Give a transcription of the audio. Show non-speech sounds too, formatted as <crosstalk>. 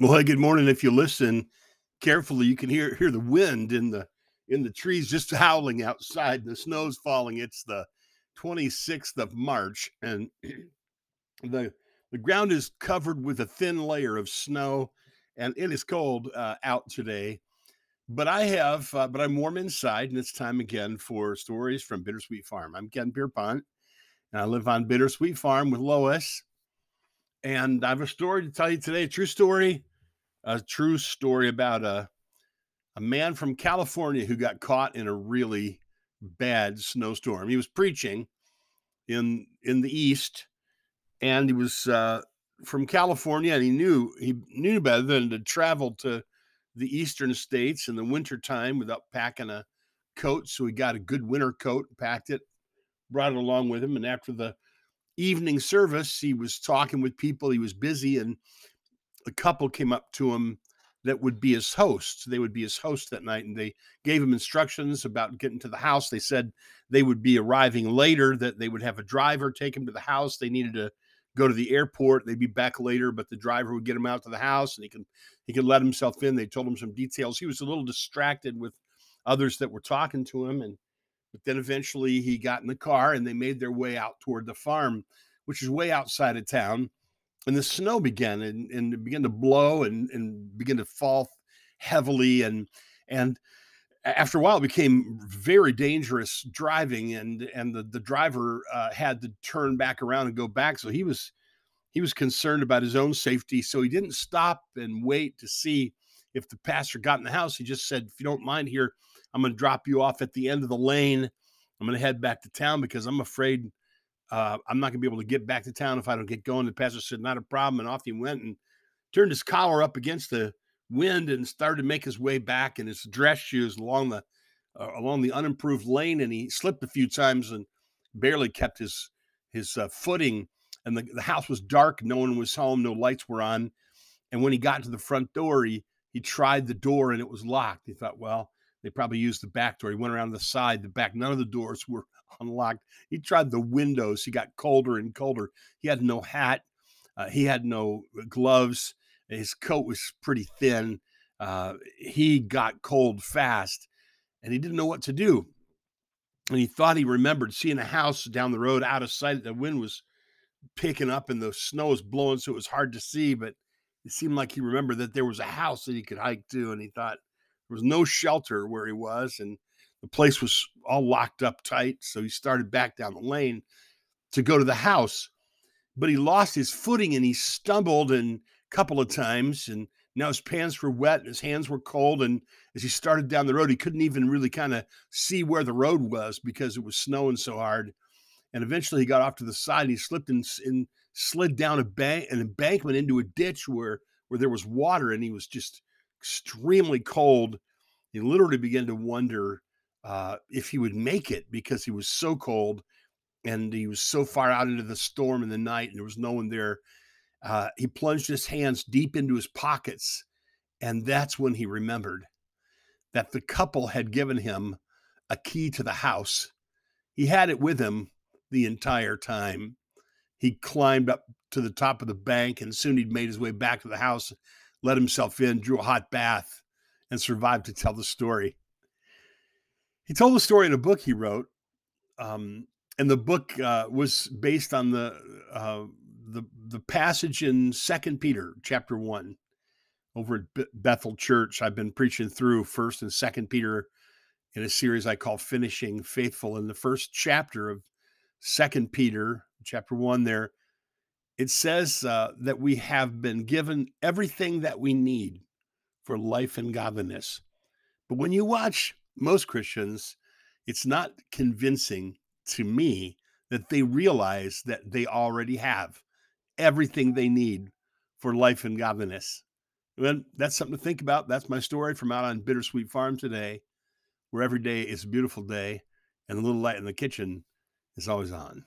Well, good morning. If you listen carefully, you can hear hear the wind in the in the trees just howling outside, and the snow's falling. It's the 26th of March, and <clears throat> the the ground is covered with a thin layer of snow, and it is cold uh, out today. But I have, uh, but I'm warm inside, and it's time again for stories from Bittersweet Farm. I'm Ken Pierpont, and I live on Bittersweet Farm with Lois. And I have a story to tell you today, a true story, a true story about a a man from California who got caught in a really bad snowstorm. He was preaching in in the east, and he was uh, from California, and he knew he knew better than to travel to the eastern states in the wintertime without packing a coat. So he got a good winter coat, packed it, brought it along with him, and after the evening service, he was talking with people. He was busy, and a couple came up to him that would be his hosts. They would be his host that night, and they gave him instructions about getting to the house. They said they would be arriving later, that they would have a driver take him to the house. They needed to go to the airport. They'd be back later, but the driver would get him out to the house, and he could he could let himself in. They told him some details. He was a little distracted with others that were talking to him, and but then eventually he got in the car, and they made their way out toward the farm, which is way outside of town. And the snow began and, and it began to blow and, and begin to fall heavily and and after a while it became very dangerous driving and and the, the driver uh, had to turn back around and go back. So he was he was concerned about his own safety. So he didn't stop and wait to see if the pastor got in the house. He just said if you don't mind here i'm going to drop you off at the end of the lane i'm going to head back to town because i'm afraid uh, I'm not going to be able to get back to town if I don't get going. The pastor said, Not a problem. And off he went and turned his collar up against the wind and started to make his way back in his dress shoes along the uh, along the unimproved lane and he slipped a few times and barely kept his his uh, footing and the, the house was dark no one was home no lights were on and when he got to the front door he he tried the door and it was locked he thought well they probably used the back door he went around the side the back none of the doors were <laughs> unlocked. He tried the windows. He got colder and colder. He had no hat. Uh, he had no gloves. His coat was pretty thin. Uh, he got cold fast and he didn't know what to do. And he thought he remembered seeing a house down the road out of sight. The wind was picking up and the snow was blowing, so it was hard to see. But it seemed like he remembered that there was a house that he could hike to. And he thought there was no shelter where he was. And the place was all locked up tight. So he started back down the lane to go to the house. But he lost his footing and he stumbled and a couple of times. And now his pants were wet and his hands were cold. And as he started down the road, he couldn't even really kind of see where the road was because it was snowing so hard. And eventually he got off to the side and he slipped and, and slid down a bank, an embankment into a ditch where, where there was water and he was just extremely cold. He literally began to wonder uh, if he would make it because he was so cold and he was so far out into the storm in the night and there was no one there. Uh, he plunged his hands deep into his pockets. And that's when he remembered that the couple had given him a key to the house. He had it with him the entire time. He climbed up to the top of the bank and soon he'd made his way back to the house, let himself in, drew a hot bath, and survived to tell the story. He told the story in a book he wrote, um, and the book uh, was based on the uh, the the passage in Second Peter chapter one, over at Bethel Church. I've been preaching through First and Second Peter in a series I call "Finishing Faithful." In the first chapter of Second Peter, chapter one, there it says uh, that we have been given everything that we need for life and godliness. But when you watch most Christians, it's not convincing to me that they realize that they already have everything they need for life and godliness. And that's something to think about. That's my story from out on Bittersweet Farm today, where every day is a beautiful day and the little light in the kitchen is always on.